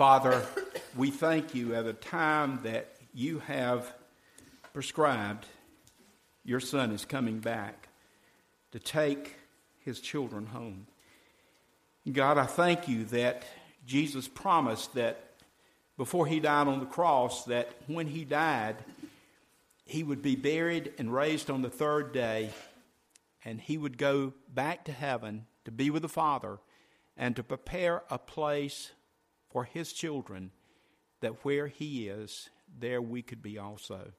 Father, we thank you at a time that you have prescribed your son is coming back to take his children home. God, I thank you that Jesus promised that before he died on the cross, that when he died, he would be buried and raised on the third day, and he would go back to heaven to be with the Father and to prepare a place for his children that where he is, there we could be also.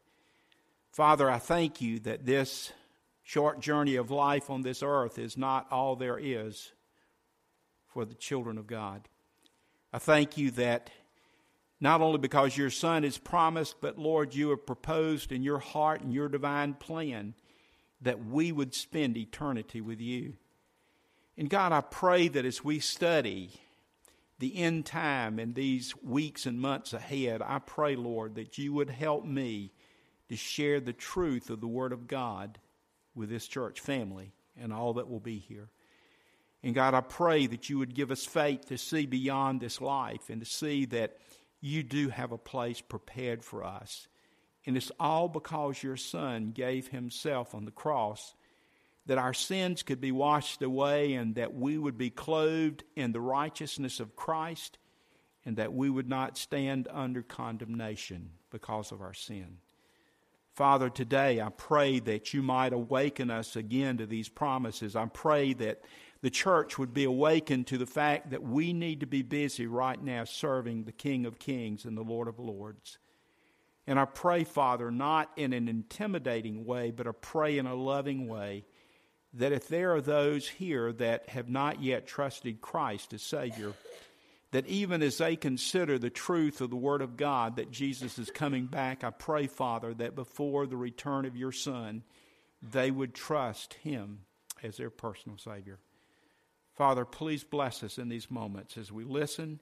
Father, I thank you that this short journey of life on this earth is not all there is for the children of God. I thank you that not only because your Son is promised, but Lord, you have proposed in your heart and your divine plan that we would spend eternity with you. And God, I pray that as we study the end time and these weeks and months ahead, I pray, Lord, that you would help me to share the truth of the Word of God with this church family and all that will be here. And God, I pray that you would give us faith to see beyond this life and to see that you do have a place prepared for us. And it's all because your Son gave himself on the cross that our sins could be washed away and that we would be clothed in the righteousness of Christ and that we would not stand under condemnation because of our sin. Father, today I pray that you might awaken us again to these promises. I pray that the church would be awakened to the fact that we need to be busy right now serving the King of Kings and the Lord of Lords. And I pray, Father, not in an intimidating way, but I pray in a loving way that if there are those here that have not yet trusted Christ as Savior, that even as they consider the truth of the Word of God that Jesus is coming back, I pray, Father, that before the return of your Son, they would trust Him as their personal Savior. Father, please bless us in these moments as we listen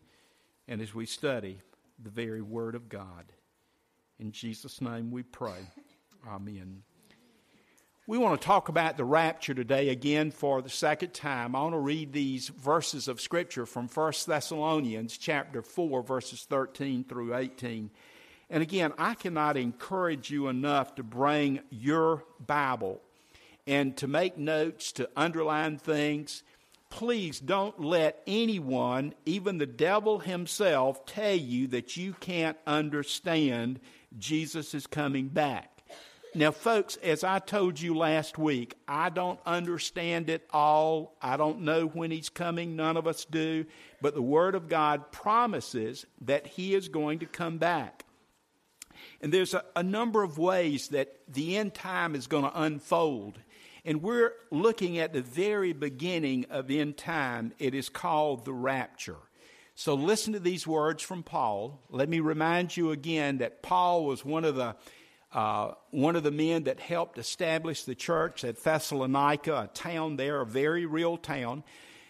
and as we study the very Word of God. In Jesus' name we pray. Amen. We want to talk about the rapture today again for the second time. I want to read these verses of Scripture from 1 Thessalonians chapter 4, verses 13 through 18. And again, I cannot encourage you enough to bring your Bible and to make notes, to underline things. Please don't let anyone, even the devil himself, tell you that you can't understand Jesus is coming back. Now, folks, as I told you last week, I don't understand it all. I don't know when he's coming. None of us do. But the Word of God promises that he is going to come back. And there's a, a number of ways that the end time is going to unfold. And we're looking at the very beginning of end time. It is called the rapture. So listen to these words from Paul. Let me remind you again that Paul was one of the uh, one of the men that helped establish the church at Thessalonica, a town there, a very real town.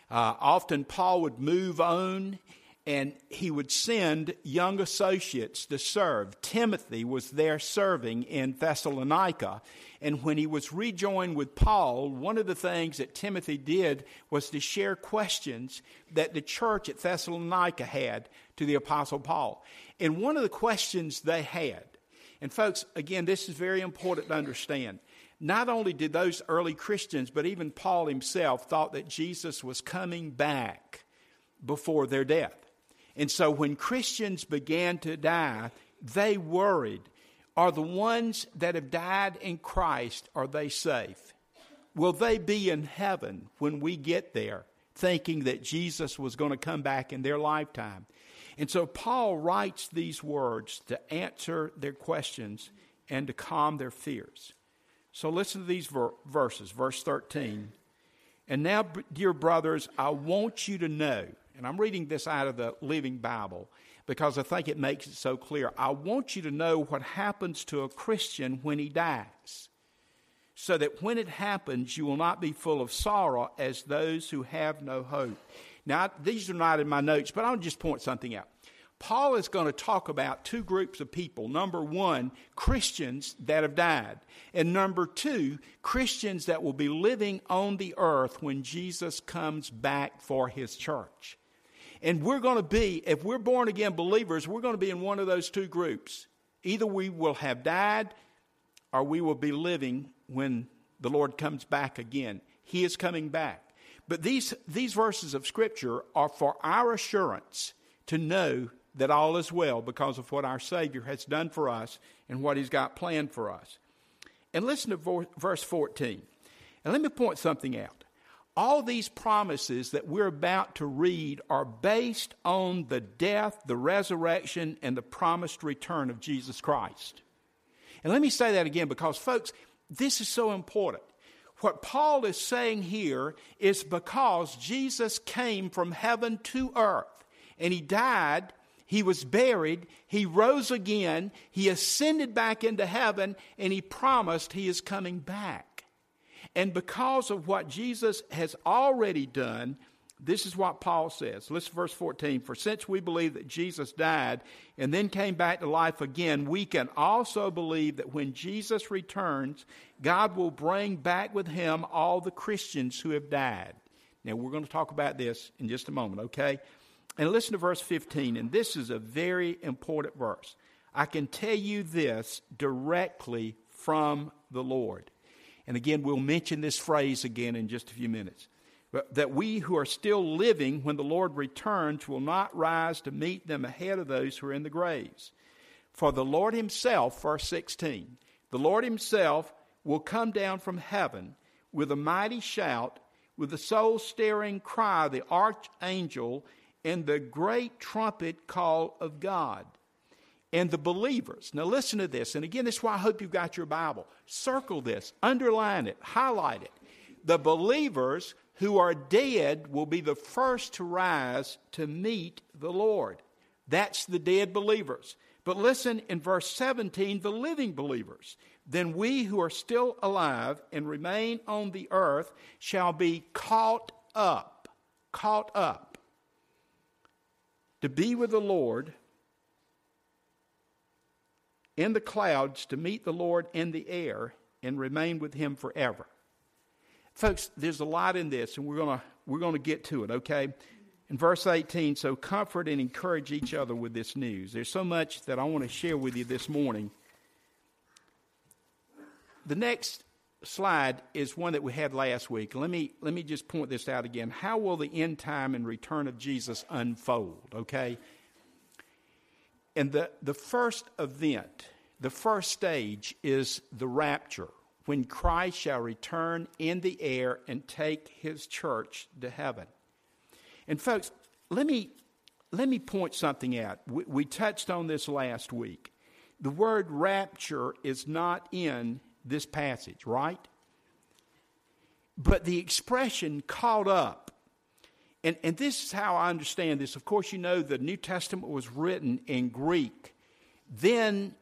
Uh, often Paul would move on and he would send young associates to serve. Timothy was there serving in Thessalonica. And when he was rejoined with Paul, one of the things that Timothy did was to share questions that the church at Thessalonica had to the Apostle Paul. And one of the questions they had and, folks, again, this is very important to understand. Not only did those early Christians, but even Paul himself thought that Jesus was coming back before their death. And so when Christians began to die, they worried are the ones that have died in Christ, are they safe? Will they be in heaven when we get there, thinking that Jesus was going to come back in their lifetime? And so Paul writes these words to answer their questions and to calm their fears. So listen to these ver- verses, verse 13. And now, dear brothers, I want you to know, and I'm reading this out of the Living Bible because I think it makes it so clear. I want you to know what happens to a Christian when he dies, so that when it happens, you will not be full of sorrow as those who have no hope. Now, these are not in my notes, but I'll just point something out. Paul is going to talk about two groups of people. Number one, Christians that have died. And number two, Christians that will be living on the earth when Jesus comes back for his church. And we're going to be, if we're born again believers, we're going to be in one of those two groups. Either we will have died or we will be living when the Lord comes back again. He is coming back. But these, these verses of Scripture are for our assurance to know that all is well because of what our Savior has done for us and what He's got planned for us. And listen to verse 14. And let me point something out. All these promises that we're about to read are based on the death, the resurrection, and the promised return of Jesus Christ. And let me say that again because, folks, this is so important. What Paul is saying here is because Jesus came from heaven to earth and he died, he was buried, he rose again, he ascended back into heaven, and he promised he is coming back. And because of what Jesus has already done, this is what Paul says. Listen to verse 14. For since we believe that Jesus died and then came back to life again, we can also believe that when Jesus returns, God will bring back with him all the Christians who have died. Now, we're going to talk about this in just a moment, okay? And listen to verse 15, and this is a very important verse. I can tell you this directly from the Lord. And again, we'll mention this phrase again in just a few minutes that we who are still living when the Lord returns will not rise to meet them ahead of those who are in the graves. For the Lord Himself, verse 16, the Lord Himself will come down from heaven with a mighty shout, with the soul stirring cry of the archangel, and the great trumpet call of God. And the believers, now listen to this, and again, this is why I hope you've got your Bible. Circle this, underline it, highlight it. The believers who are dead will be the first to rise to meet the Lord. That's the dead believers. But listen in verse 17, the living believers. Then we who are still alive and remain on the earth shall be caught up, caught up to be with the Lord in the clouds to meet the Lord in the air and remain with him forever. Folks, there's a lot in this, and we're going to we're going to get to it, okay? In verse 18, so comfort and encourage each other with this news. There's so much that I want to share with you this morning. The next slide is one that we had last week. Let me let me just point this out again. How will the end time and return of Jesus unfold, okay? And the, the first event, the first stage is the rapture when Christ shall return in the air and take his church to heaven. And folks, let me let me point something out. We, we, touched on this last week. The word rapture is not in this passage, right? But the expression caught up, and, and this is how I understand this. Of course, you know the New Testament was written in Greek. Then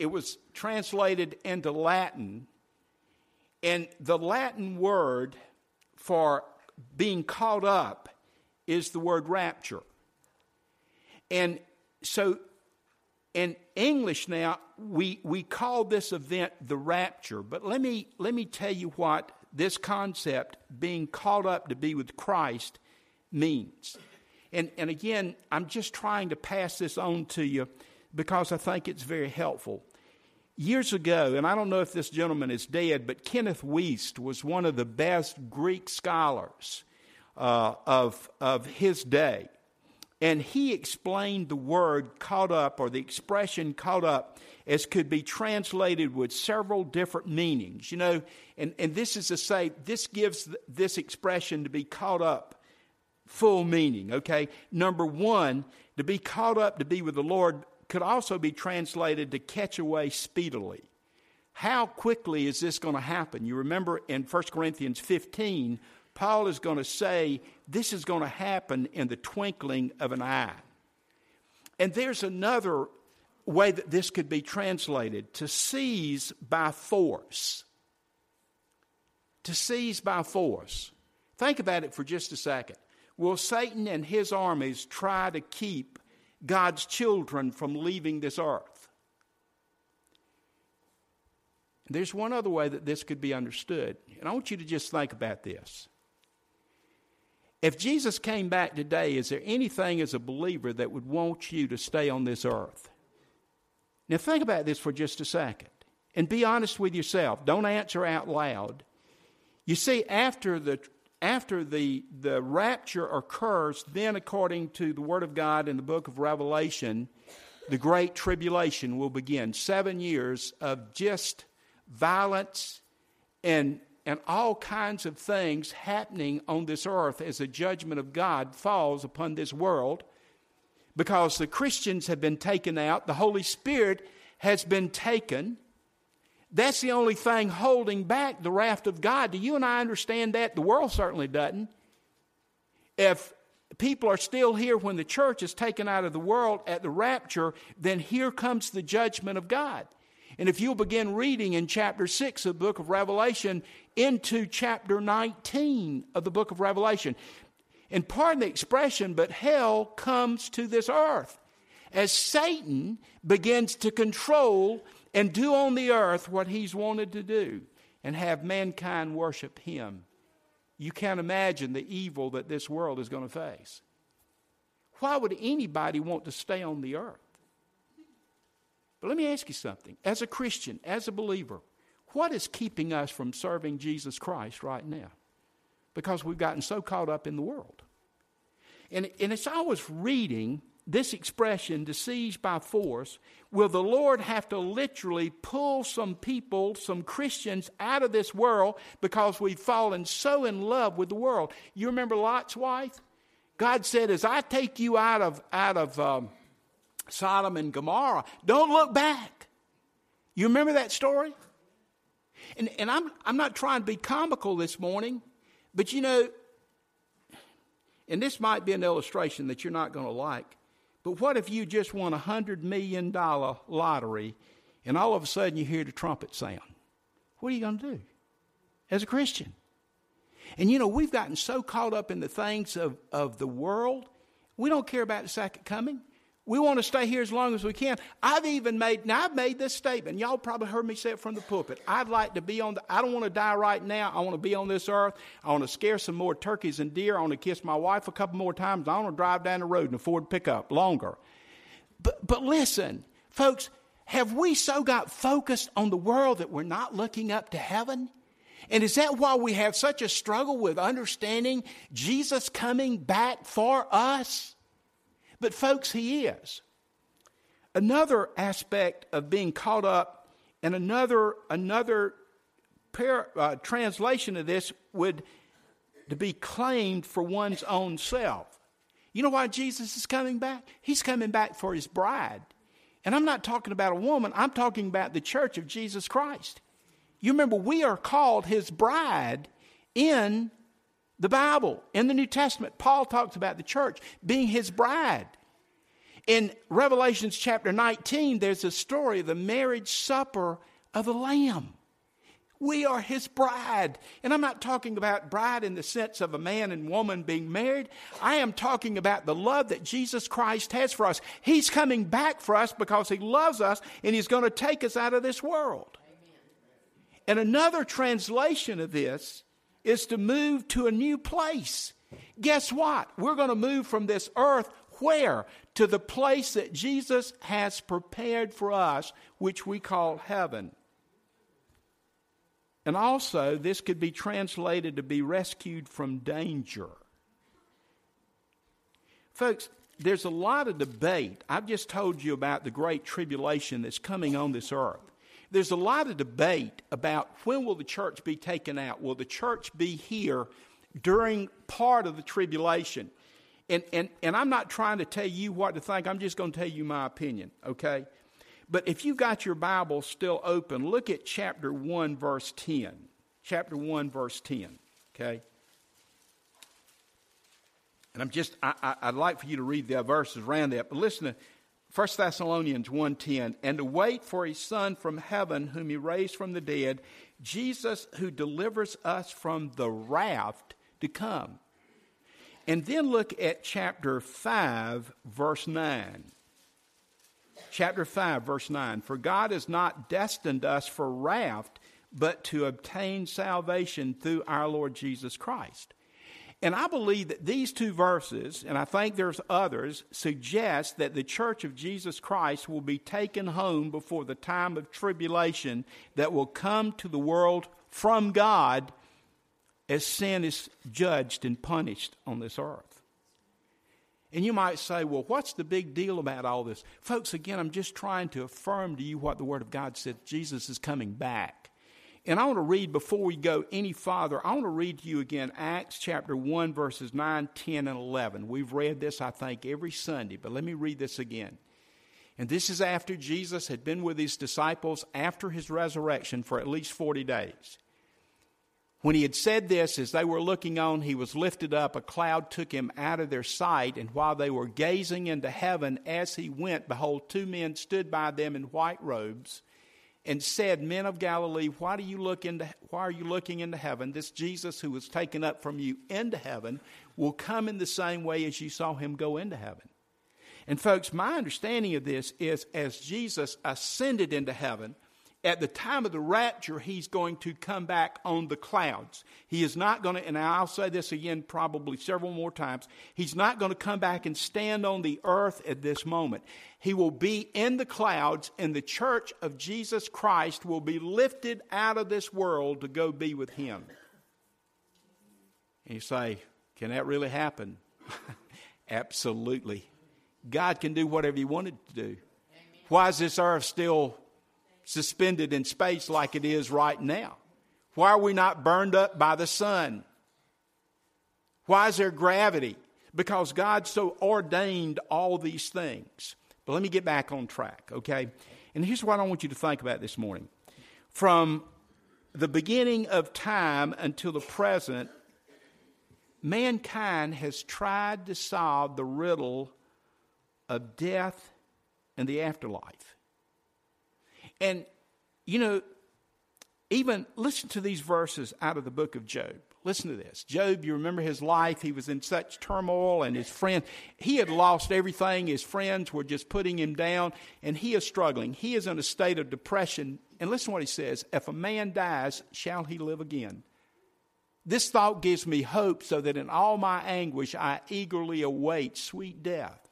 it was translated into Latin, and the Latin word for being caught up is the word rapture. And so in English now, we, we call this event the rapture. But let me, let me tell you what this concept, being caught up to be with Christ, means. And, and again, I'm just trying to pass this on to you because I think it's very helpful. Years ago, and I don't know if this gentleman is dead, but Kenneth Wuest was one of the best Greek scholars uh, of, of his day. And he explained the word caught up or the expression caught up as could be translated with several different meanings. You know, and, and this is to say, this gives this expression to be caught up full meaning, okay? Number one, to be caught up to be with the Lord could also be translated to catch away speedily. How quickly is this going to happen? You remember in 1 Corinthians 15, Paul is going to say this is going to happen in the twinkling of an eye. And there's another way that this could be translated to seize by force. To seize by force. Think about it for just a second. Will Satan and his armies try to keep God's children from leaving this earth. There's one other way that this could be understood, and I want you to just think about this. If Jesus came back today, is there anything as a believer that would want you to stay on this earth? Now, think about this for just a second and be honest with yourself. Don't answer out loud. You see, after the after the, the rapture occurs, then according to the Word of God in the book of Revelation, the Great Tribulation will begin. Seven years of just violence and, and all kinds of things happening on this earth as the judgment of God falls upon this world because the Christians have been taken out, the Holy Spirit has been taken. That's the only thing holding back the wrath of God. Do you and I understand that? The world certainly doesn't. If people are still here when the church is taken out of the world at the rapture, then here comes the judgment of God. And if you'll begin reading in chapter 6 of the book of Revelation into chapter 19 of the book of Revelation, and pardon the expression, but hell comes to this earth as Satan begins to control and do on the earth what he's wanted to do and have mankind worship him. You can't imagine the evil that this world is going to face. Why would anybody want to stay on the earth? But let me ask you something. As a Christian, as a believer, what is keeping us from serving Jesus Christ right now? Because we've gotten so caught up in the world. And, and it's always reading this expression, to seize by force, will the Lord have to literally pull some people, some Christians, out of this world because we've fallen so in love with the world? You remember Lot's wife? God said, As I take you out of, out of um, Sodom and Gomorrah, don't look back. You remember that story? And, and I'm, I'm not trying to be comical this morning, but you know, and this might be an illustration that you're not going to like. But what if you just won a $100 million lottery and all of a sudden you hear the trumpet sound? What are you going to do as a Christian? And you know, we've gotten so caught up in the things of, of the world, we don't care about the second coming. We want to stay here as long as we can. I've even made, now I've made this statement. Y'all probably heard me say it from the pulpit. I'd like to be on the, I don't want to die right now. I want to be on this earth. I want to scare some more turkeys and deer. I want to kiss my wife a couple more times. I want to drive down the road in a Ford pickup longer. But, but listen, folks, have we so got focused on the world that we're not looking up to heaven? And is that why we have such a struggle with understanding Jesus coming back for us? But, folks, he is. Another aspect of being caught up, and another, another uh, translation of this would to be claimed for one's own self. You know why Jesus is coming back? He's coming back for his bride. And I'm not talking about a woman, I'm talking about the church of Jesus Christ. You remember, we are called his bride in the Bible, in the New Testament, Paul talks about the church being his bride. In Revelations chapter 19, there's a story of the marriage supper of the Lamb. We are his bride. And I'm not talking about bride in the sense of a man and woman being married. I am talking about the love that Jesus Christ has for us. He's coming back for us because he loves us and he's going to take us out of this world. Amen. And another translation of this is to move to a new place. Guess what? We're going to move from this earth where? To the place that Jesus has prepared for us, which we call heaven. And also, this could be translated to be rescued from danger. Folks, there's a lot of debate. I've just told you about the great tribulation that's coming on this earth. There's a lot of debate about when will the church be taken out? Will the church be here during part of the tribulation? And, and, and I'm not trying to tell you what to think, I'm just going to tell you my opinion, okay? But if you've got your Bible still open, look at chapter 1, verse 10. Chapter 1, verse 10, okay? And I'm just, I, I, would like for you to read the verses around that, but listen to 1 Thessalonians 1.10, and to wait for his Son from heaven, whom he raised from the dead, Jesus who delivers us from the wrath to come. And then look at chapter 5, verse 9. Chapter 5, verse 9. For God has not destined us for wrath, but to obtain salvation through our Lord Jesus Christ. And I believe that these two verses, and I think there's others, suggest that the church of Jesus Christ will be taken home before the time of tribulation that will come to the world from God as sin is judged and punished on this earth. And you might say, well, what's the big deal about all this? Folks, again, I'm just trying to affirm to you what the Word of God said Jesus is coming back. And I want to read, before we go any farther, I want to read to you again Acts chapter 1, verses 9, 10, and 11. We've read this, I think, every Sunday, but let me read this again. And this is after Jesus had been with his disciples after his resurrection for at least 40 days. When he had said this, as they were looking on, he was lifted up. A cloud took him out of their sight. And while they were gazing into heaven as he went, behold, two men stood by them in white robes and said, Men of Galilee, why do you look into why are you looking into heaven? This Jesus who was taken up from you into heaven will come in the same way as you saw him go into heaven. And folks, my understanding of this is as Jesus ascended into heaven, at the time of the rapture, he's going to come back on the clouds. He is not going to, and I'll say this again probably several more times, he's not going to come back and stand on the earth at this moment. He will be in the clouds, and the church of Jesus Christ will be lifted out of this world to go be with him. And you say, can that really happen? Absolutely. God can do whatever he wanted to do. Why is this earth still suspended in space like it is right now? Why are we not burned up by the sun? Why is there gravity? Because God so ordained all these things. But let me get back on track, okay? And here's what I want you to think about this morning. From the beginning of time until the present, mankind has tried to solve the riddle of death and the afterlife. And, you know, even listen to these verses out of the book of Job. Listen to this. Job, you remember his life. He was in such turmoil, and his friend, he had lost everything. His friends were just putting him down, and he is struggling. He is in a state of depression. And listen to what he says If a man dies, shall he live again? This thought gives me hope so that in all my anguish I eagerly await sweet death.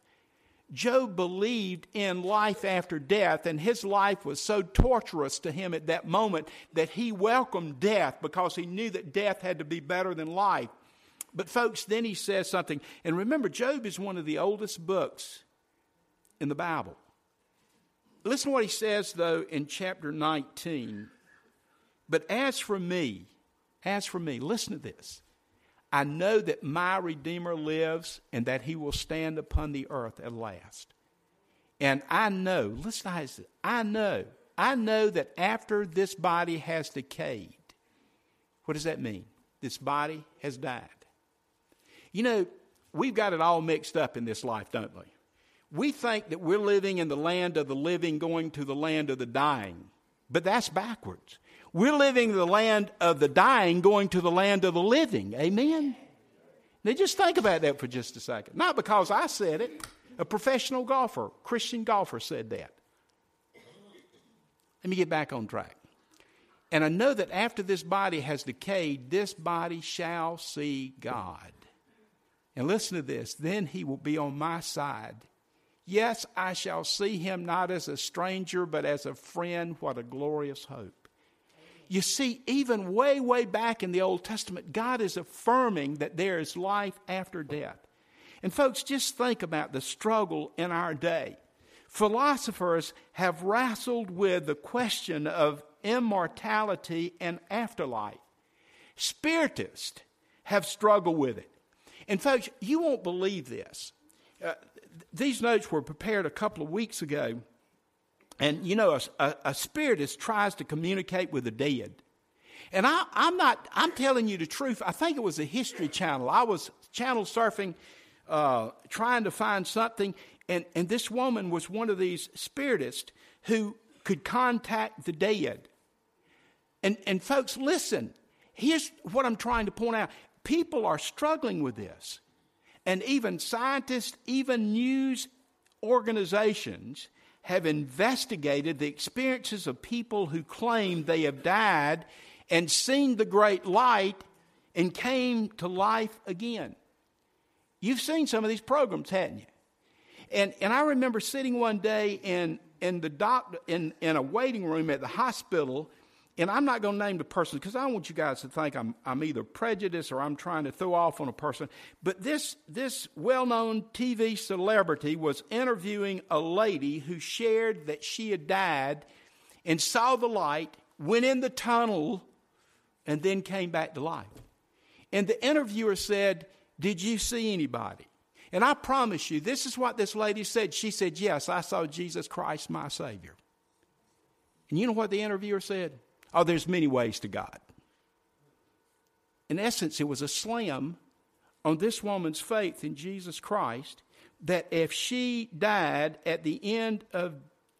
Job believed in life after death, and his life was so torturous to him at that moment that he welcomed death because he knew that death had to be better than life. But, folks, then he says something, and remember, Job is one of the oldest books in the Bible. Listen to what he says, though, in chapter 19. But as for me, as for me, listen to this. I know that my Redeemer lives and that he will stand upon the earth at last. And I know, listen to this, I know, I know that after this body has decayed, what does that mean? This body has died. You know, we've got it all mixed up in this life, don't we? We think that we're living in the land of the living, going to the land of the dying, but that's backwards. We're living the land of the dying, going to the land of the living. Amen? Now just think about that for just a second. Not because I said it, a professional golfer, Christian golfer said that. Let me get back on track. And I know that after this body has decayed, this body shall see God. And listen to this then he will be on my side. Yes, I shall see him not as a stranger, but as a friend. What a glorious hope you see, even way, way back in the Old Testament, God is affirming that there is life after death. And folks, just think about the struggle in our day. Philosophers have wrestled with the question of immortality and afterlife. Spiritists have struggled with it. And folks, you won't believe this. Uh, these notes were prepared a couple of weeks ago and you know, a, a, spiritist tries to communicate with the dead. And I, am not, I'm telling you the truth. I think it was a History Channel. I was channel surfing, uh, trying to find something, and, and this woman was one of these spiritists who could contact the dead. And, and folks, listen, here's what I'm trying to point out people are struggling with this. And even scientists, even news organizations, have investigated the experiences of people who claim they have died and seen the great light and came to life again. You've seen some of these programs, hadn't you? And, and I remember sitting one day in, in, the doc, in, in a waiting room at the hospital, and I'm not going to name the person because I don't want you guys to think I'm, I'm either prejudiced or I'm trying to throw off on a person. But this, this well known TV celebrity was interviewing a lady who shared that she had died and saw the light, went in the tunnel, and then came back to life. And the interviewer said, Did you see anybody? And I promise you, this is what this lady said. She said, Yes, I saw Jesus Christ, my Savior. And you know what the interviewer said? Oh, there's many ways to God. In essence, it was a slam on this woman's faith in Jesus Christ that if she died at the end of,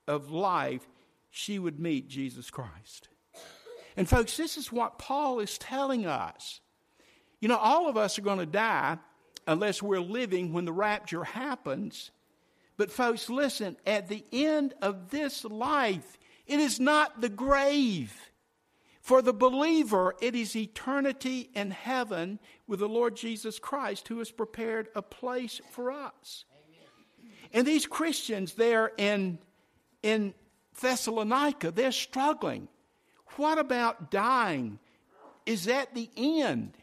of life, she would meet Jesus Christ. And, folks, this is what Paul is telling us. You know, all of us are going to die unless we're living when the rapture happens. But, folks, listen, at the end of this life, it is not the grave. For the believer, it is eternity in heaven with the Lord Jesus Christ who has prepared a place for us. Amen. And these Christians there in, in Thessalonica, they're struggling. What about dying? Is that the end?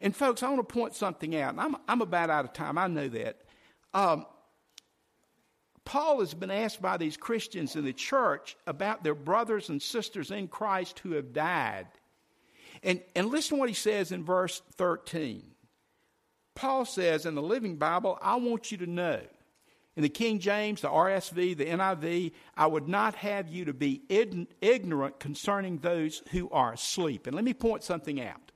And folks, I want to point something out. I'm, I'm about out of time. I know that. Um, Paul has been asked by these Christians in the church about their brothers and sisters in Christ who have died. And, and listen to what he says in verse 13. Paul says in the Living Bible, I want you to know. In the King James, the RSV, the NIV, I would not have you to be ignorant concerning those who are asleep. And let me point something out.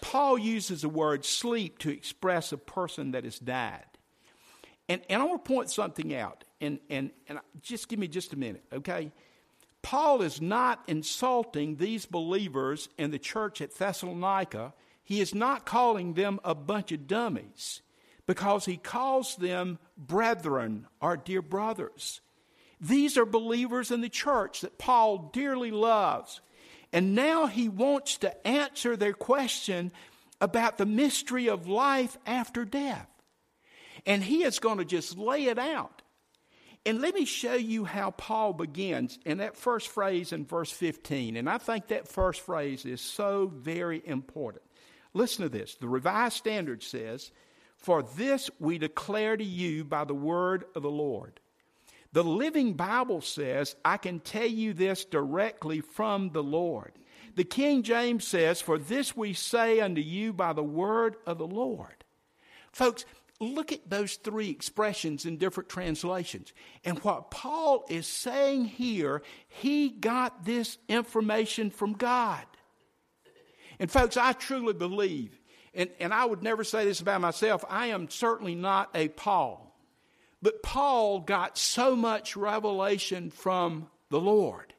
Paul uses the word sleep to express a person that has died. And, and I want to point something out, and, and, and just give me just a minute, okay? Paul is not insulting these believers in the church at Thessalonica. He is not calling them a bunch of dummies because he calls them brethren or dear brothers. These are believers in the church that Paul dearly loves. And now he wants to answer their question about the mystery of life after death. And he is going to just lay it out. And let me show you how Paul begins in that first phrase in verse 15. And I think that first phrase is so very important. Listen to this. The Revised Standard says, For this we declare to you by the word of the Lord. The Living Bible says, I can tell you this directly from the Lord. The King James says, For this we say unto you by the word of the Lord. Folks, look at those three expressions in different translations. And what Paul is saying here, he got this information from God. And, folks, I truly believe, and, and I would never say this about myself, I am certainly not a Paul. But Paul got so much revelation from the Lord.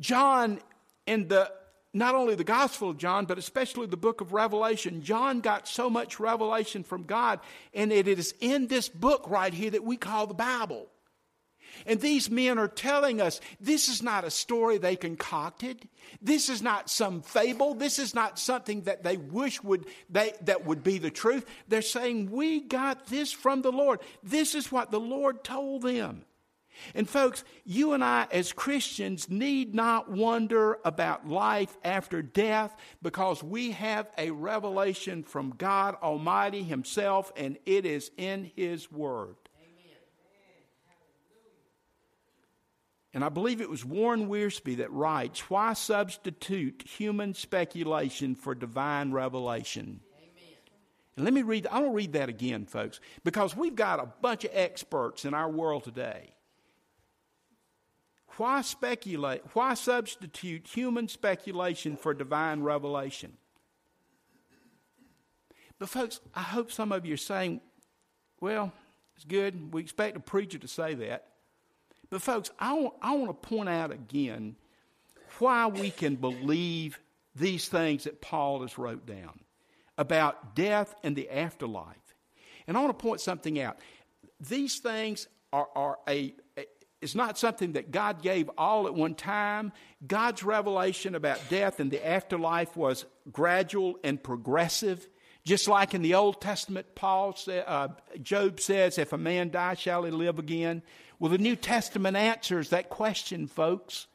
John, in the not only the Gospel of John, but especially the book of Revelation, John got so much revelation from God, and it is in this book right here that we call the Bible. And these men are telling us this is not a story they concocted. This is not some fable. This is not something that they wish would they, that would be the truth. They're saying we got this from the Lord. This is what the Lord told them. And folks, you and I as Christians need not wonder about life after death because we have a revelation from God Almighty Himself and it is in His Word. Amen. And I believe it was Warren Wiersbe that writes, Why substitute human speculation for divine revelation? Amen. And let me read, I will read that again, folks, because we've got a bunch of experts in our world today. Why speculate, why substitute human speculation for divine revelation? But, folks, I hope some of you are saying, well, it's good. We expect a preacher to say that. But, folks, I want, I want to point out again why we can believe these things that Paul has wrote down about death and the afterlife. And I want to point something out. These things are, are a, a is not something that God gave all at one time. God's revelation about death and the afterlife was gradual and progressive. Just like in the Old Testament, Paul say, uh, Job says, "If a man die, shall he live again?" Well, the New Testament answers that question, folks.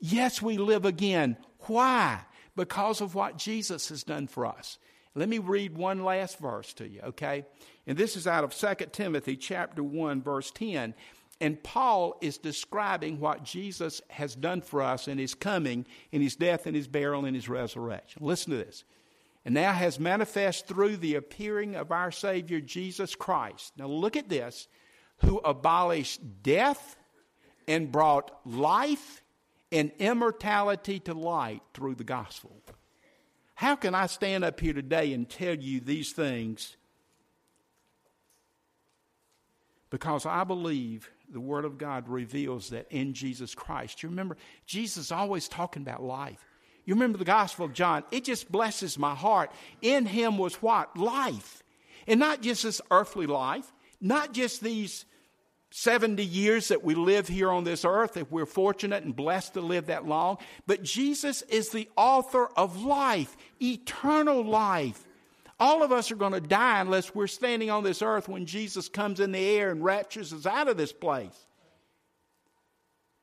Yes, we live again. Why? Because of what Jesus has done for us. Let me read one last verse to you, okay? And this is out of 2 Timothy chapter 1 verse 10. And Paul is describing what Jesus has done for us in his coming, in his death, and his burial, and his resurrection. Listen to this. And now has manifest through the appearing of our Savior Jesus Christ. Now look at this, who abolished death and brought life and immortality to light through the gospel. How can I stand up here today and tell you these things? Because I believe the Word of God reveals that in Jesus Christ. You remember, Jesus always talking about life. You remember the Gospel of John? It just blesses my heart. In Him was what? Life. And not just this earthly life, not just these 70 years that we live here on this earth, if we're fortunate and blessed to live that long, but Jesus is the author of life, eternal life. All of us are going to die unless we're standing on this earth when Jesus comes in the air and raptures us out of this place.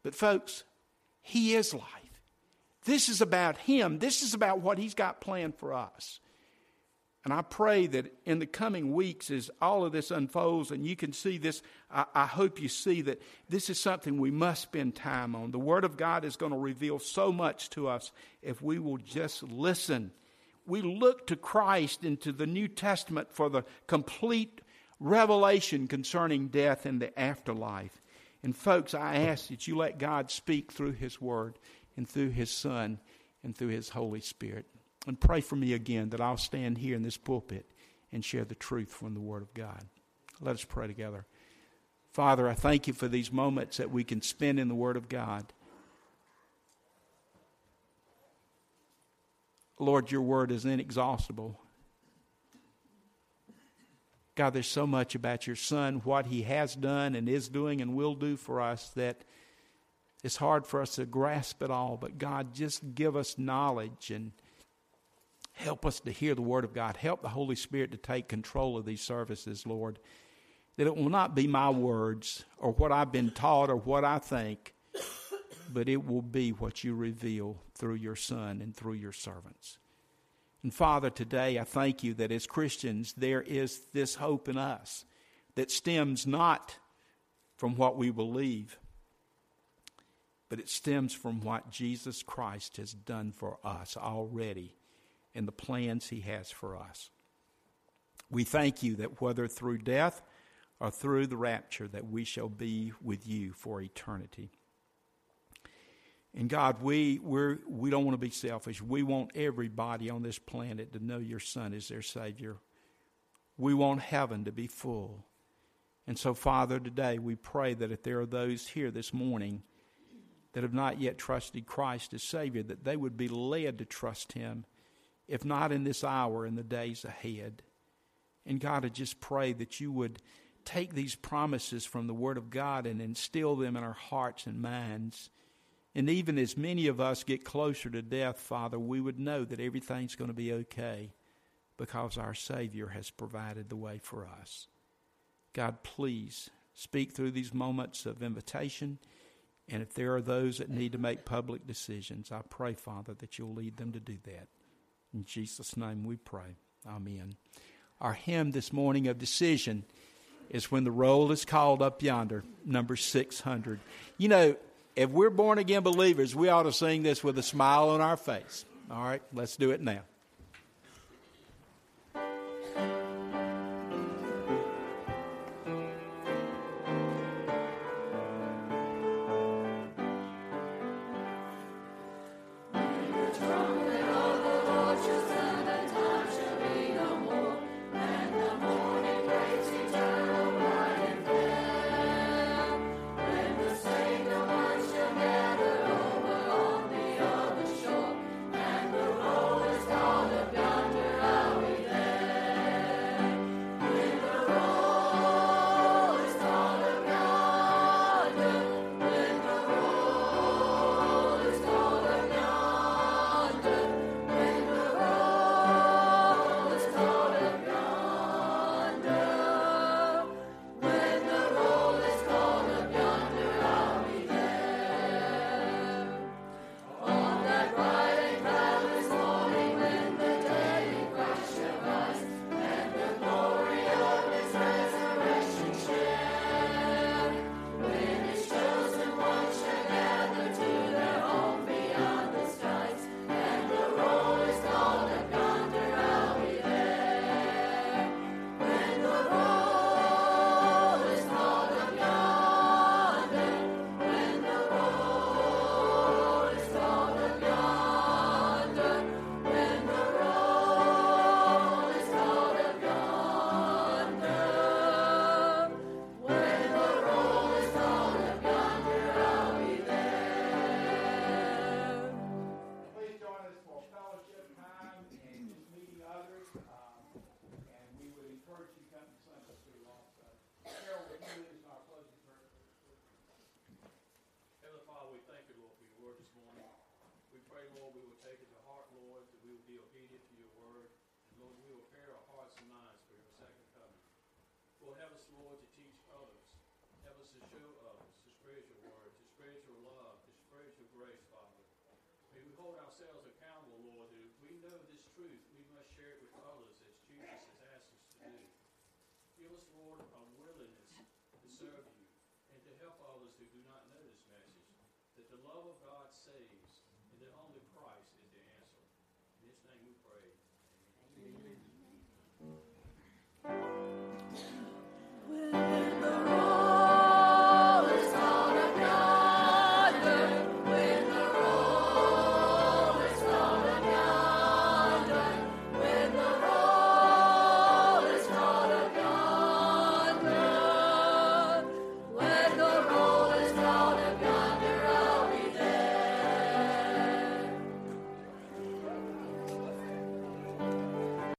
But, folks, He is life. This is about Him. This is about what He's got planned for us. And I pray that in the coming weeks, as all of this unfolds and you can see this, I, I, hope you see that this is something we must spend time on. The Word of God is going to reveal so much to us if we will just listen we look to Christ into the New Testament for the complete revelation concerning death and the afterlife. And, folks, I ask that you let God speak through His Word and through His Son and through His Holy Spirit. And pray for me again that I'll stand here in this pulpit and share the truth from the Word of God. Let us pray together. Father, I thank you for these moments that we can spend in the Word of God. Lord, your word is inexhaustible. God, there's so much about your son, what he has done and is doing and will do for us that it's hard for us to grasp it all. But God, just give us knowledge and help us to hear the word of God. Help the Holy Spirit to take control of these services, Lord. That it will not be my words or what I've been taught or what I think, but it will be what you reveal through your Son and through your servants. And Father, today I thank you that as Christians there is this hope in us that stems not from what we believe, but it stems from what Jesus Christ has done for us already and the plans he has for us. We thank you that whether through death or through the rapture that we shall be with you for eternity. And God, we we're, we don't want to be selfish. We want everybody on this planet to know your Son is their Savior. We want heaven to be full. And so, Father, today we pray that if there are those here this morning that have not yet trusted Christ as Savior, that they would be led to trust Him, if not in this hour, in the days ahead. And God, I just pray that you would take these promises from the Word of God and instill them in our hearts and minds and even as many of us get closer to death, Father, we would know that everything's going to be okay because our Savior has provided the way for us. God, please speak through these moments of invitation. And if there are those that need to make public decisions, I pray, Father, that you'll lead them to do that. In Jesus' name we pray. Amen. Our hymn this morning of decision is when the roll is called up yonder, number 600. You know, if we're born again believers, we ought to sing this with a smile on our face. All right, let's do it now. pray, Lord, we will take it to heart, Lord, that we will be obedient to your word. And Lord, we will prepare our hearts and minds for your second coming. Lord, have us